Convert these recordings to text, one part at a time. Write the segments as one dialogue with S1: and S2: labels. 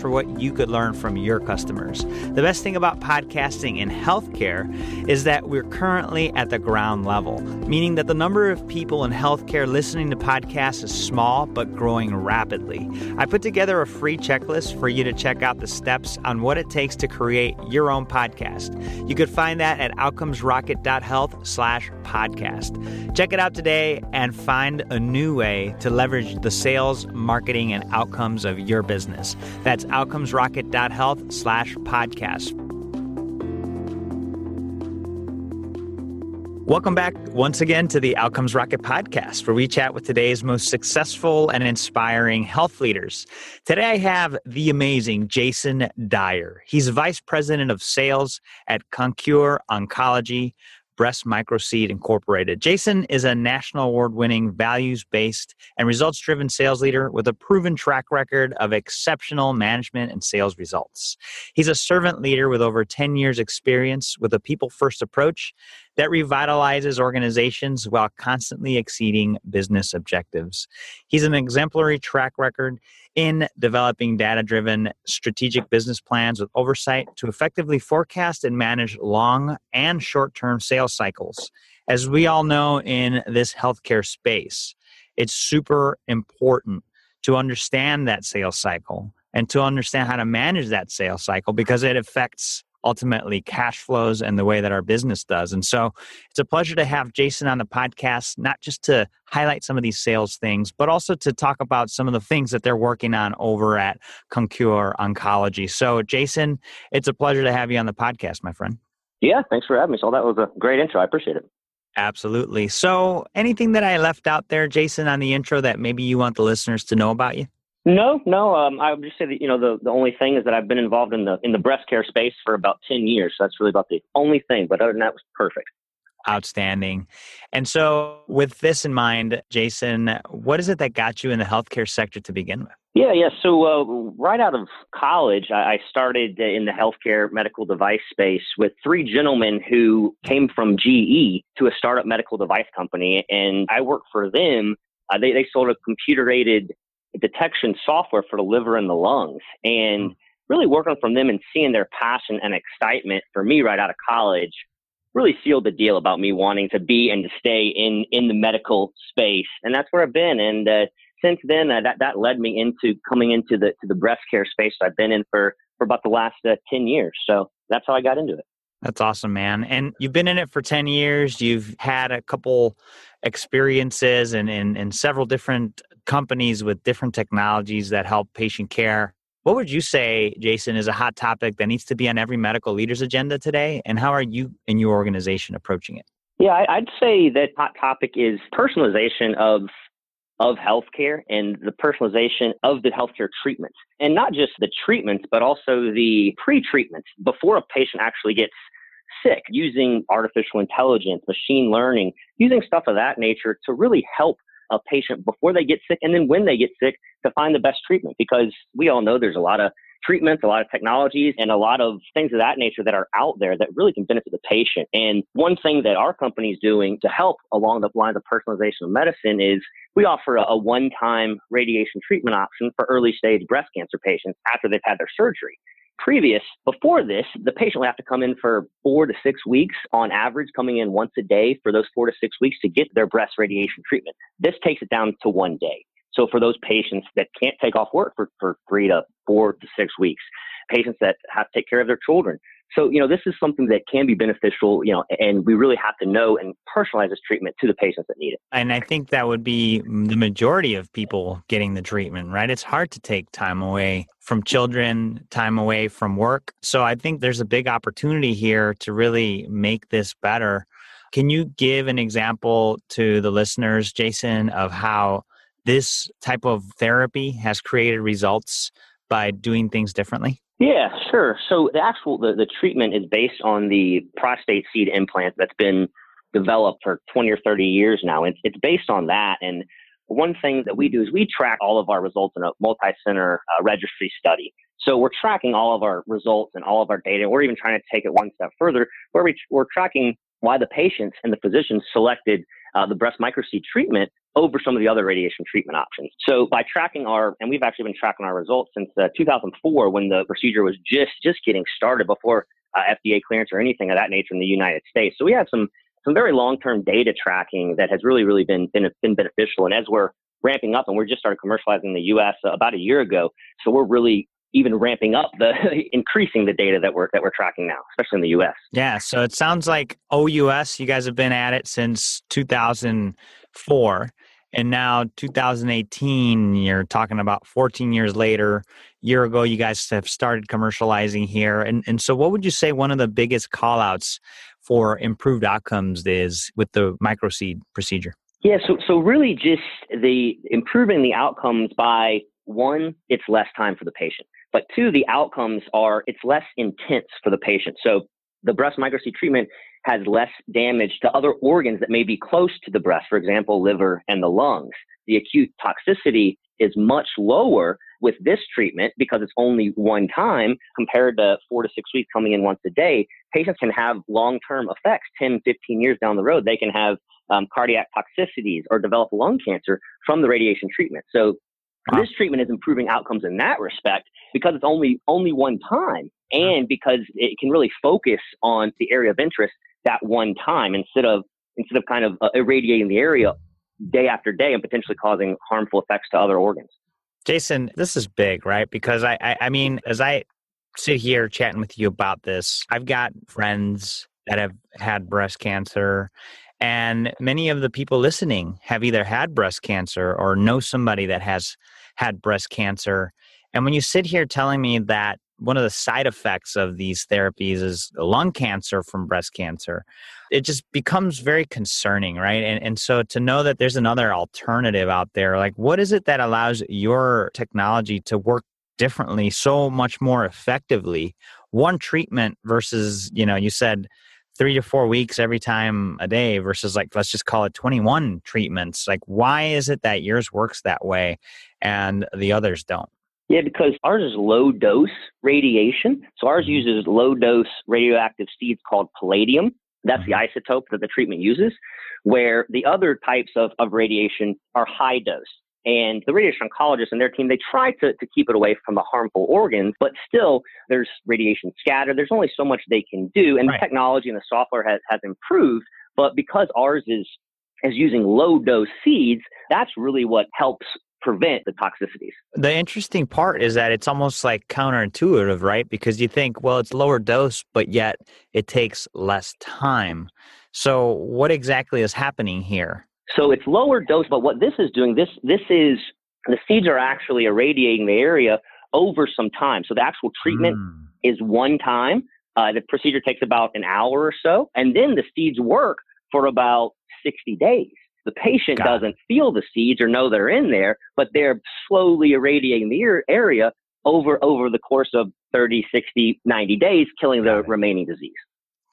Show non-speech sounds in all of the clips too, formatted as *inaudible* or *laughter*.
S1: for what you could learn from your customers. The best thing about podcasting in healthcare is that we're currently at the ground level, meaning that the number of people in healthcare listening to podcasts is small but growing rapidly. I put together a free checklist for you to check out the steps on what it takes to create your own podcast. You could find that at outcomesrocket.health slash podcast. Check it out today and find a new way to leverage the sales, marketing, and outcomes of your business. That's outcomesrocket.health slash podcast. Welcome back once again to the Outcomes Rocket podcast, where we chat with today's most successful and inspiring health leaders. Today I have the amazing Jason Dyer. He's Vice President of Sales at Concure Oncology, Breast Microseed Incorporated. Jason is a national award winning, values based, and results driven sales leader with a proven track record of exceptional management and sales results. He's a servant leader with over 10 years' experience with a people first approach that revitalizes organizations while constantly exceeding business objectives. He's an exemplary track record in developing data driven strategic business plans with oversight to effectively forecast and manage long and short term sales cycles. As we all know in this healthcare space, it's super important to understand that sales cycle and to understand how to manage that sales cycle because it affects ultimately cash flows and the way that our business does. And so it's a pleasure to have Jason on the podcast, not just to highlight some of these sales things, but also to talk about some of the things that they're working on over at Concure Oncology. So, Jason, it's a pleasure to have you on the podcast, my friend.
S2: Yeah, thanks for having me. So that was a great intro. I appreciate it.
S1: Absolutely. So, anything that I left out there, Jason, on the intro that maybe you want the listeners to know about you?
S2: No, no. Um, I would just say that you know the the only thing is that I've been involved in the in the breast care space for about ten years. So that's really about the only thing. But other than that, was perfect.
S1: Outstanding. And so, with this in mind, Jason, what is it that got you in the healthcare sector to begin with?
S2: Yeah, yeah. So uh, right out of college, I started in the healthcare medical device space with three gentlemen who came from GE to a startup medical device company, and I worked for them. Uh, they they sold a computer aided detection software for the liver and the lungs. And hmm. really working from them and seeing their passion and excitement for me right out of college really sealed the deal about me wanting to be and to stay in, in the medical space. And that's where I've been. And uh, since then, uh, that, that led me into coming into the, to the breast care space I've been in for, for about the last uh, 10 years. So that's how I got into it.
S1: That's awesome, man. And you've been in it for 10 years. You've had a couple experiences and in, in, in several different companies with different technologies that help patient care. What would you say, Jason, is a hot topic that needs to be on every medical leader's agenda today? And how are you and your organization approaching it?
S2: Yeah, I'd say that hot topic is personalization of of healthcare and the personalization of the healthcare treatments. And not just the treatments, but also the pre-treatments before a patient actually gets sick, using artificial intelligence, machine learning, using stuff of that nature to really help a patient before they get sick and then when they get sick to find the best treatment because we all know there's a lot of treatments, a lot of technologies, and a lot of things of that nature that are out there that really can benefit the patient. And one thing that our company is doing to help along the lines of personalization of medicine is we offer a, a one time radiation treatment option for early stage breast cancer patients after they've had their surgery previous, before this, the patient would have to come in for four to six weeks on average, coming in once a day for those four to six weeks to get their breast radiation treatment. This takes it down to one day. So for those patients that can't take off work for, for three to four to six weeks, patients that have to take care of their children. So, you know, this is something that can be beneficial, you know, and we really have to know and personalize this treatment to the patients that need it.
S1: And I think that would be the majority of people getting the treatment, right? It's hard to take time away from children, time away from work. So I think there's a big opportunity here to really make this better. Can you give an example to the listeners, Jason, of how this type of therapy has created results by doing things differently?
S2: Yeah, sure. So the actual the, the treatment is based on the prostate seed implant that's been developed for 20 or 30 years now. It's, it's based on that. And one thing that we do is we track all of our results in a multi-center uh, registry study. So we're tracking all of our results and all of our data. We're even trying to take it one step further, where we, we're tracking why the patients and the physicians selected uh, the breast microseed treatment over some of the other radiation treatment options. So by tracking our, and we've actually been tracking our results since uh, 2004 when the procedure was just just getting started before uh, FDA clearance or anything of that nature in the United States. So we have some some very long term data tracking that has really really been, been been beneficial. And as we're ramping up, and we're just started commercializing in the U.S. Uh, about a year ago, so we're really even ramping up the *laughs* increasing the data that we're that we're tracking now, especially in the US.
S1: Yeah, so it sounds like OUS you guys have been at it since 2004 and now 2018 you're talking about 14 years later year ago you guys have started commercializing here. And and so what would you say one of the biggest call outs for improved outcomes is with the microseed procedure?
S2: Yeah so so really just the improving the outcomes by one it's less time for the patient but two the outcomes are it's less intense for the patient. So the breast microseed treatment has less damage to other organs that may be close to the breast, for example, liver and the lungs. The acute toxicity is much lower with this treatment because it's only one time compared to four to six weeks coming in once a day. Patients can have long term effects 10, 15 years down the road. They can have um, cardiac toxicities or develop lung cancer from the radiation treatment. So wow. this treatment is improving outcomes in that respect because it's only only one time and because it can really focus on the area of interest that one time instead of instead of kind of uh, irradiating the area day after day and potentially causing harmful effects to other organs.
S1: Jason, this is big, right? Because I, I, I mean, as I sit here chatting with you about this, I've got friends that have had breast cancer, and many of the people listening have either had breast cancer or know somebody that has had breast cancer. And when you sit here telling me that one of the side effects of these therapies is lung cancer from breast cancer. It just becomes very concerning, right? And and so to know that there's another alternative out there, like what is it that allows your technology to work differently, so much more effectively? One treatment versus, you know, you said three to four weeks every time a day versus like let's just call it 21 treatments like why is it that yours works that way and the others don't
S2: yeah, because ours is low dose radiation. So ours mm-hmm. uses low dose radioactive seeds called palladium. That's the mm-hmm. isotope that the treatment uses, where the other types of, of radiation are high dose. And the radiation oncologists and their team, they try to, to keep it away from the harmful organs, but still there's radiation scatter. There's only so much they can do. And right. the technology and the software has, has improved. But because ours is is using low dose seeds, that's really what helps prevent the toxicities.
S1: The interesting part is that it's almost like counterintuitive, right? Because you think, well, it's lower dose, but yet it takes less time. So, what exactly is happening here?
S2: So, it's lower dose, but what this is doing, this this is the seeds are actually irradiating the area over some time. So, the actual treatment mm. is one time. Uh, the procedure takes about an hour or so, and then the seeds work for about 60 days. The patient Got doesn't it. feel the seeds or know they're in there, but they're slowly irradiating the area over over the course of 30, 60, 90 days, killing Got the it. remaining disease.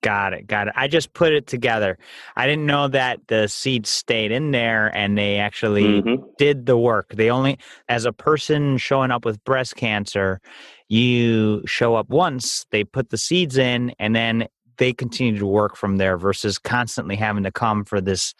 S1: Got it. Got it. I just put it together. I didn't know that the seeds stayed in there and they actually mm-hmm. did the work. They only, as a person showing up with breast cancer, you show up once, they put the seeds in, and then they continue to work from there versus constantly having to come for this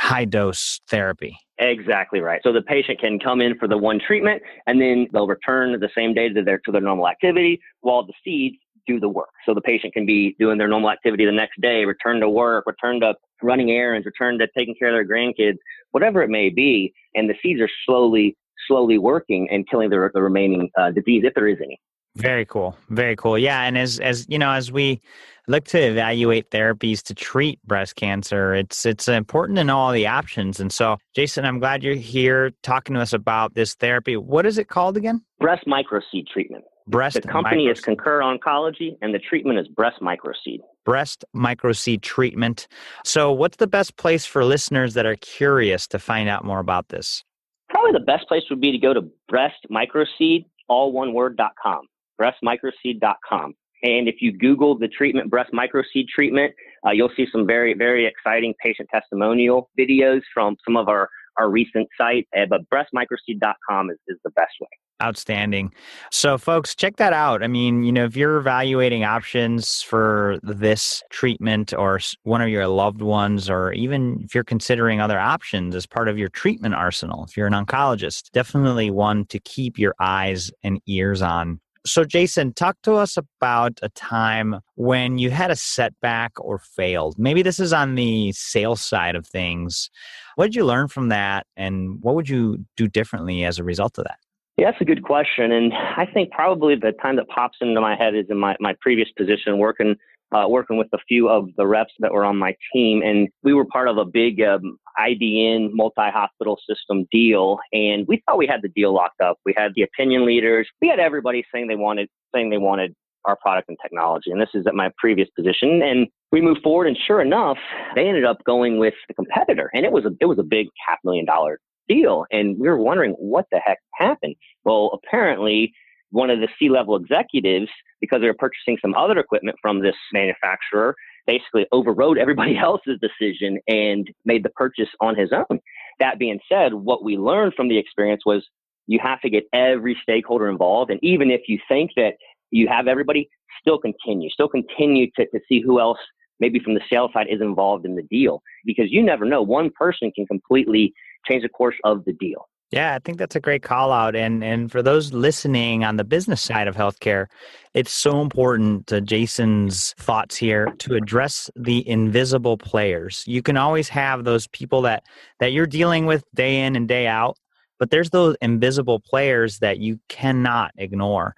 S1: high dose therapy.
S2: Exactly right. So the patient can come in for the one treatment and then they'll return the same day to their to their normal activity while the seeds do the work. So the patient can be doing their normal activity the next day, return to work, return to running errands, return to taking care of their grandkids, whatever it may be, and the seeds are slowly slowly working and killing the, the remaining uh, disease if there is any.
S1: Very cool. Very cool. Yeah, and as as you know, as we look to evaluate therapies to treat breast cancer, it's it's important to know all the options. And so, Jason, I'm glad you're here talking to us about this therapy. What is it called again?
S2: Breast microseed treatment.
S1: Breast.
S2: The company is Concure Oncology, and the treatment is breast microseed.
S1: Breast microseed treatment. So, what's the best place for listeners that are curious to find out more about this?
S2: Probably the best place would be to go to breastmicroseed, all one word, dot com, breastmicroseed.com. And if you Google the treatment, breast microseed treatment, uh, you'll see some very, very exciting patient testimonial videos from some of our, our recent site. Uh, but breastmicroseed.com is, is the best way.
S1: Outstanding. So, folks, check that out. I mean, you know, if you're evaluating options for this treatment or one of your loved ones, or even if you're considering other options as part of your treatment arsenal, if you're an oncologist, definitely one to keep your eyes and ears on. So, Jason, talk to us about a time when you had a setback or failed. Maybe this is on the sales side of things. What did you learn from that, and what would you do differently as a result of that?
S2: Yeah, that's a good question. And I think probably the time that pops into my head is in my, my previous position working uh, working with a few of the reps that were on my team. And we were part of a big um, IDN multi hospital system deal. And we thought we had the deal locked up. We had the opinion leaders. We had everybody saying they wanted, saying they wanted our product and technology. And this is at my previous position. And we moved forward. And sure enough, they ended up going with the competitor. And it was a, it was a big half million dollar deal. And we were wondering what the heck happened. Well, apparently one of the C level executives, because they were purchasing some other equipment from this manufacturer, basically overrode everybody *laughs* else's decision and made the purchase on his own. That being said, what we learned from the experience was you have to get every stakeholder involved. And even if you think that you have everybody, still continue, still continue to, to see who else maybe from the sales side is involved in the deal because you never know. One person can completely change the course of the deal.
S1: Yeah, I think that's a great call out. And and for those listening on the business side of healthcare, it's so important to Jason's thoughts here to address the invisible players. You can always have those people that that you're dealing with day in and day out, but there's those invisible players that you cannot ignore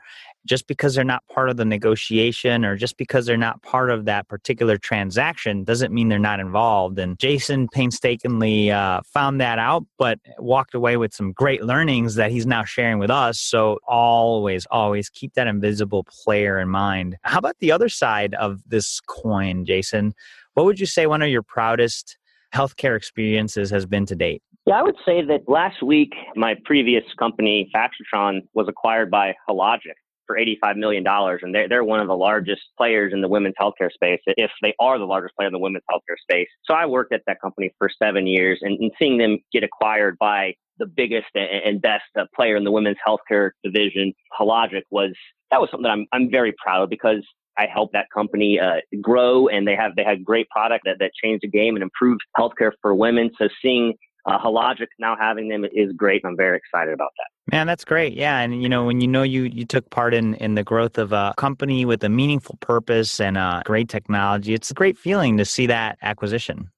S1: just because they're not part of the negotiation or just because they're not part of that particular transaction doesn't mean they're not involved. And Jason painstakingly uh, found that out, but walked away with some great learnings that he's now sharing with us. So always, always keep that invisible player in mind. How about the other side of this coin, Jason? What would you say one of your proudest healthcare experiences has been to date?
S2: Yeah, I would say that last week, my previous company, Faxitron, was acquired by Hologic for $85 million. And they're, they're one of the largest players in the women's healthcare space, if they are the largest player in the women's healthcare space. So I worked at that company for seven years and, and seeing them get acquired by the biggest and best uh, player in the women's healthcare division, Hologic, was that was something that I'm, I'm very proud of because I helped that company uh, grow, and they have they had great product that, that changed the game and improved healthcare for women. So seeing uh, Hologic now having them is great. and I'm very excited about that.
S1: Man, that's great. Yeah, and you know when you know you you took part in in the growth of a company with a meaningful purpose and a great technology, it's a great feeling to see that acquisition.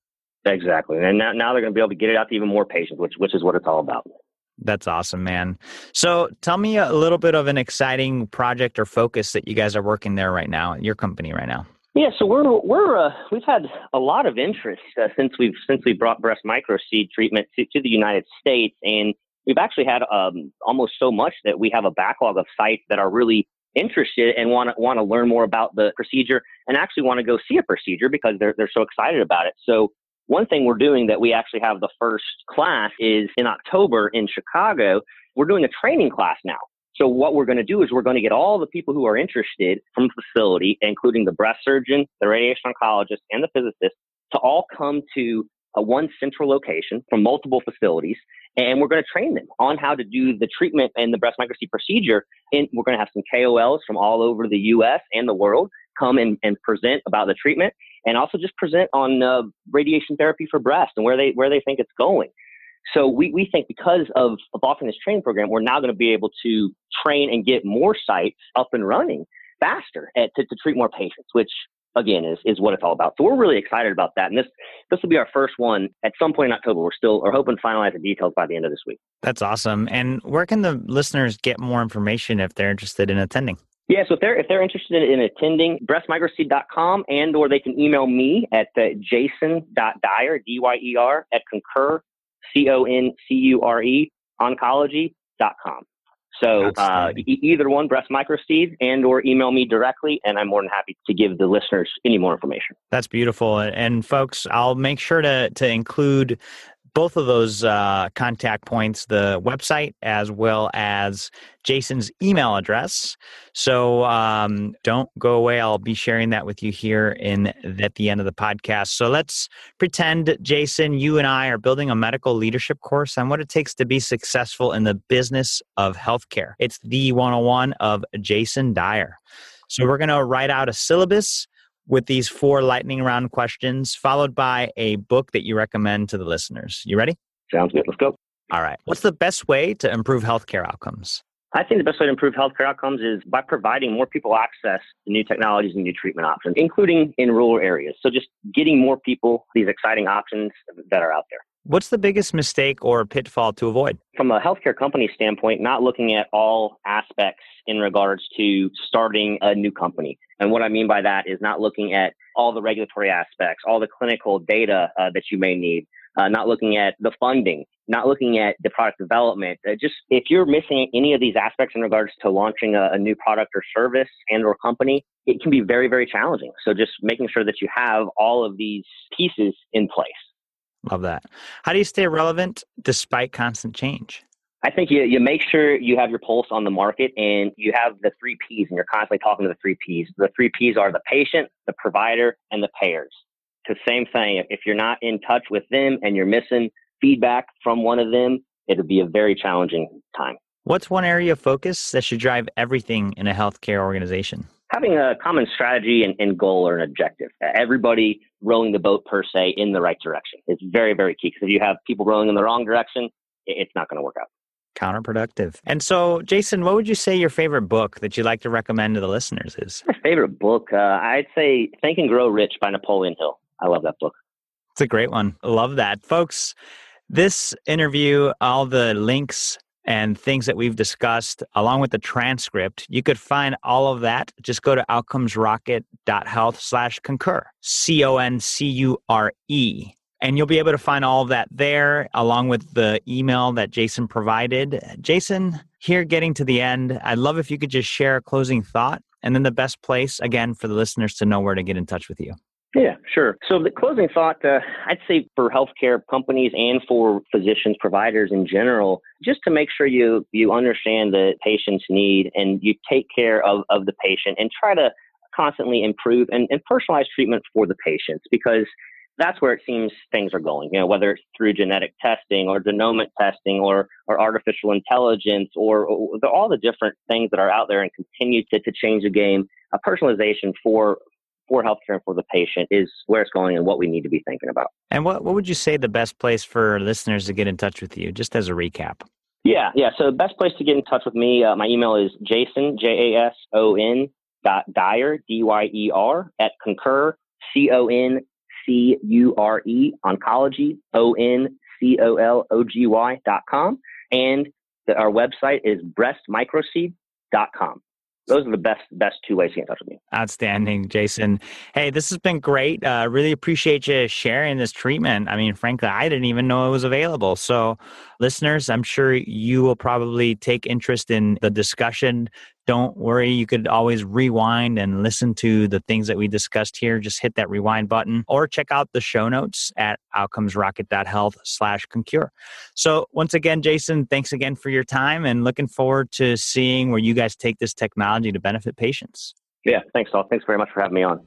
S2: Exactly, and now now they're going to be able to get it out to even more patients, which which is what it's all about.
S1: That's awesome, man. So tell me a little bit of an exciting project or focus that you guys are working there right now, your company right now.
S2: Yeah, so we're we're uh, we've had a lot of interest uh, since we've since we brought breast microseed treatment to, to the United States, and we've actually had um, almost so much that we have a backlog of sites that are really interested and want to want to learn more about the procedure and actually want to go see a procedure because they're they're so excited about it. So one thing we're doing that we actually have the first class is in October in Chicago. We're doing a training class now. So what we're going to do is we're going to get all the people who are interested from the facility, including the breast surgeon, the radiation oncologist, and the physicist, to all come to a one central location from multiple facilities. And we're going to train them on how to do the treatment and the breast microseed procedure. And we're going to have some KOLs from all over the US and the world come and, and present about the treatment and also just present on uh, radiation therapy for breast and where they, where they think it's going. So we, we think because of, of offering this training program, we're now going to be able to train and get more sites up and running faster at, to, to treat more patients, which again is, is what it's all about. So we're really excited about that. And this this will be our first one at some point in October. We're still are hoping to finalize the details by the end of this week.
S1: That's awesome. And where can the listeners get more information if they're interested in attending?
S2: Yeah, so if they're if they're interested in attending, breastmicroseed.com and or they can email me at uh, jason.dyer, D-Y-E-R, at concure, C-O-N-C-U-R-E, oncology.com. So uh, e- either one, breast microseed, and or email me directly, and I'm more than happy to give the listeners any more information.
S1: That's beautiful, and folks, I'll make sure to to include both of those uh, contact points, the website as well as Jason's email address. So um, don't go away. I'll be sharing that with you here in at the end of the podcast. So let's pretend, Jason, you and I are building a medical leadership course on what it takes to be successful in the business of healthcare. It's the 101 of Jason Dyer. So we're going to write out a syllabus with these four lightning round questions, followed by a book that you recommend to the listeners. You ready?
S2: Sounds good. Let's go.
S1: All right. What's the best way to improve healthcare outcomes?
S2: I think the best way to improve healthcare outcomes is by providing more people access to new technologies and new treatment options, including in rural areas. So just getting more people these exciting options that are out there.
S1: What's the biggest mistake or pitfall to avoid?
S2: From a healthcare company standpoint, not looking at all aspects in regards to starting a new company. And what I mean by that is not looking at all the regulatory aspects, all the clinical data uh, that you may need, uh, not looking at the funding, not looking at the product development. Uh, just if you're missing any of these aspects in regards to launching a, a new product or service and or company, it can be very, very challenging. So just making sure that you have all of these pieces in place.
S1: Love that. How do you stay relevant despite constant change?
S2: I think you, you make sure you have your pulse on the market and you have the three P's and you're constantly talking to the three P's. The three P's are the patient, the provider, and the payers. Because same thing, if you're not in touch with them and you're missing feedback from one of them, it'll be a very challenging time.
S1: What's one area of focus that should drive everything in a healthcare organization?
S2: Having a common strategy and, and goal or an objective. Everybody rowing the boat per se in the right direction. is very, very key. Because if you have people rowing in the wrong direction, it's not going to work out
S1: counterproductive. And so, Jason, what would you say your favorite book that you'd like to recommend to the listeners is?
S2: My favorite book, uh, I'd say Think and Grow Rich by Napoleon Hill. I love that book.
S1: It's a great one. Love that. Folks, this interview, all the links and things that we've discussed, along with the transcript, you could find all of that. Just go to outcomesrocket.health slash concure, C O N C U R E. And you'll be able to find all of that there, along with the email that Jason provided. Jason, here getting to the end, I'd love if you could just share a closing thought and then the best place, again, for the listeners to know where to get in touch with you.
S2: Yeah, sure. So the closing thought, uh, I'd say for healthcare companies and for physicians, providers in general, just to make sure you you understand the patient's need and you take care of, of the patient and try to constantly improve and, and personalize treatment for the patients because that's where it seems things are going. You know, whether it's through genetic testing or genomic testing or or artificial intelligence or, or all the different things that are out there and continue to, to change the game. A personalization for for healthcare and for the patient is where it's going and what we need to be thinking about.
S1: And what what would you say the best place for listeners to get in touch with you, just as a recap?
S2: Yeah, yeah. So the best place to get in touch with me, uh, my email is Jason J A S O N dot Dyer D Y E R at Concure C O N C U R E, oncology, O N C O L O G Y dot com. And the, our website is breastmicroseed.com those are the best best two ways to get in touch with me.
S1: Outstanding, Jason. Hey, this has been great. Uh, really appreciate you sharing this treatment. I mean, frankly, I didn't even know it was available. So, listeners, I'm sure you will probably take interest in the discussion don't worry, you could always rewind and listen to the things that we discussed here. Just hit that rewind button or check out the show notes at outcomesrocket.health slash concure. So once again, Jason, thanks again for your time and looking forward to seeing where you guys take this technology to benefit patients.
S2: Yeah, thanks, all. Thanks very much for having me on.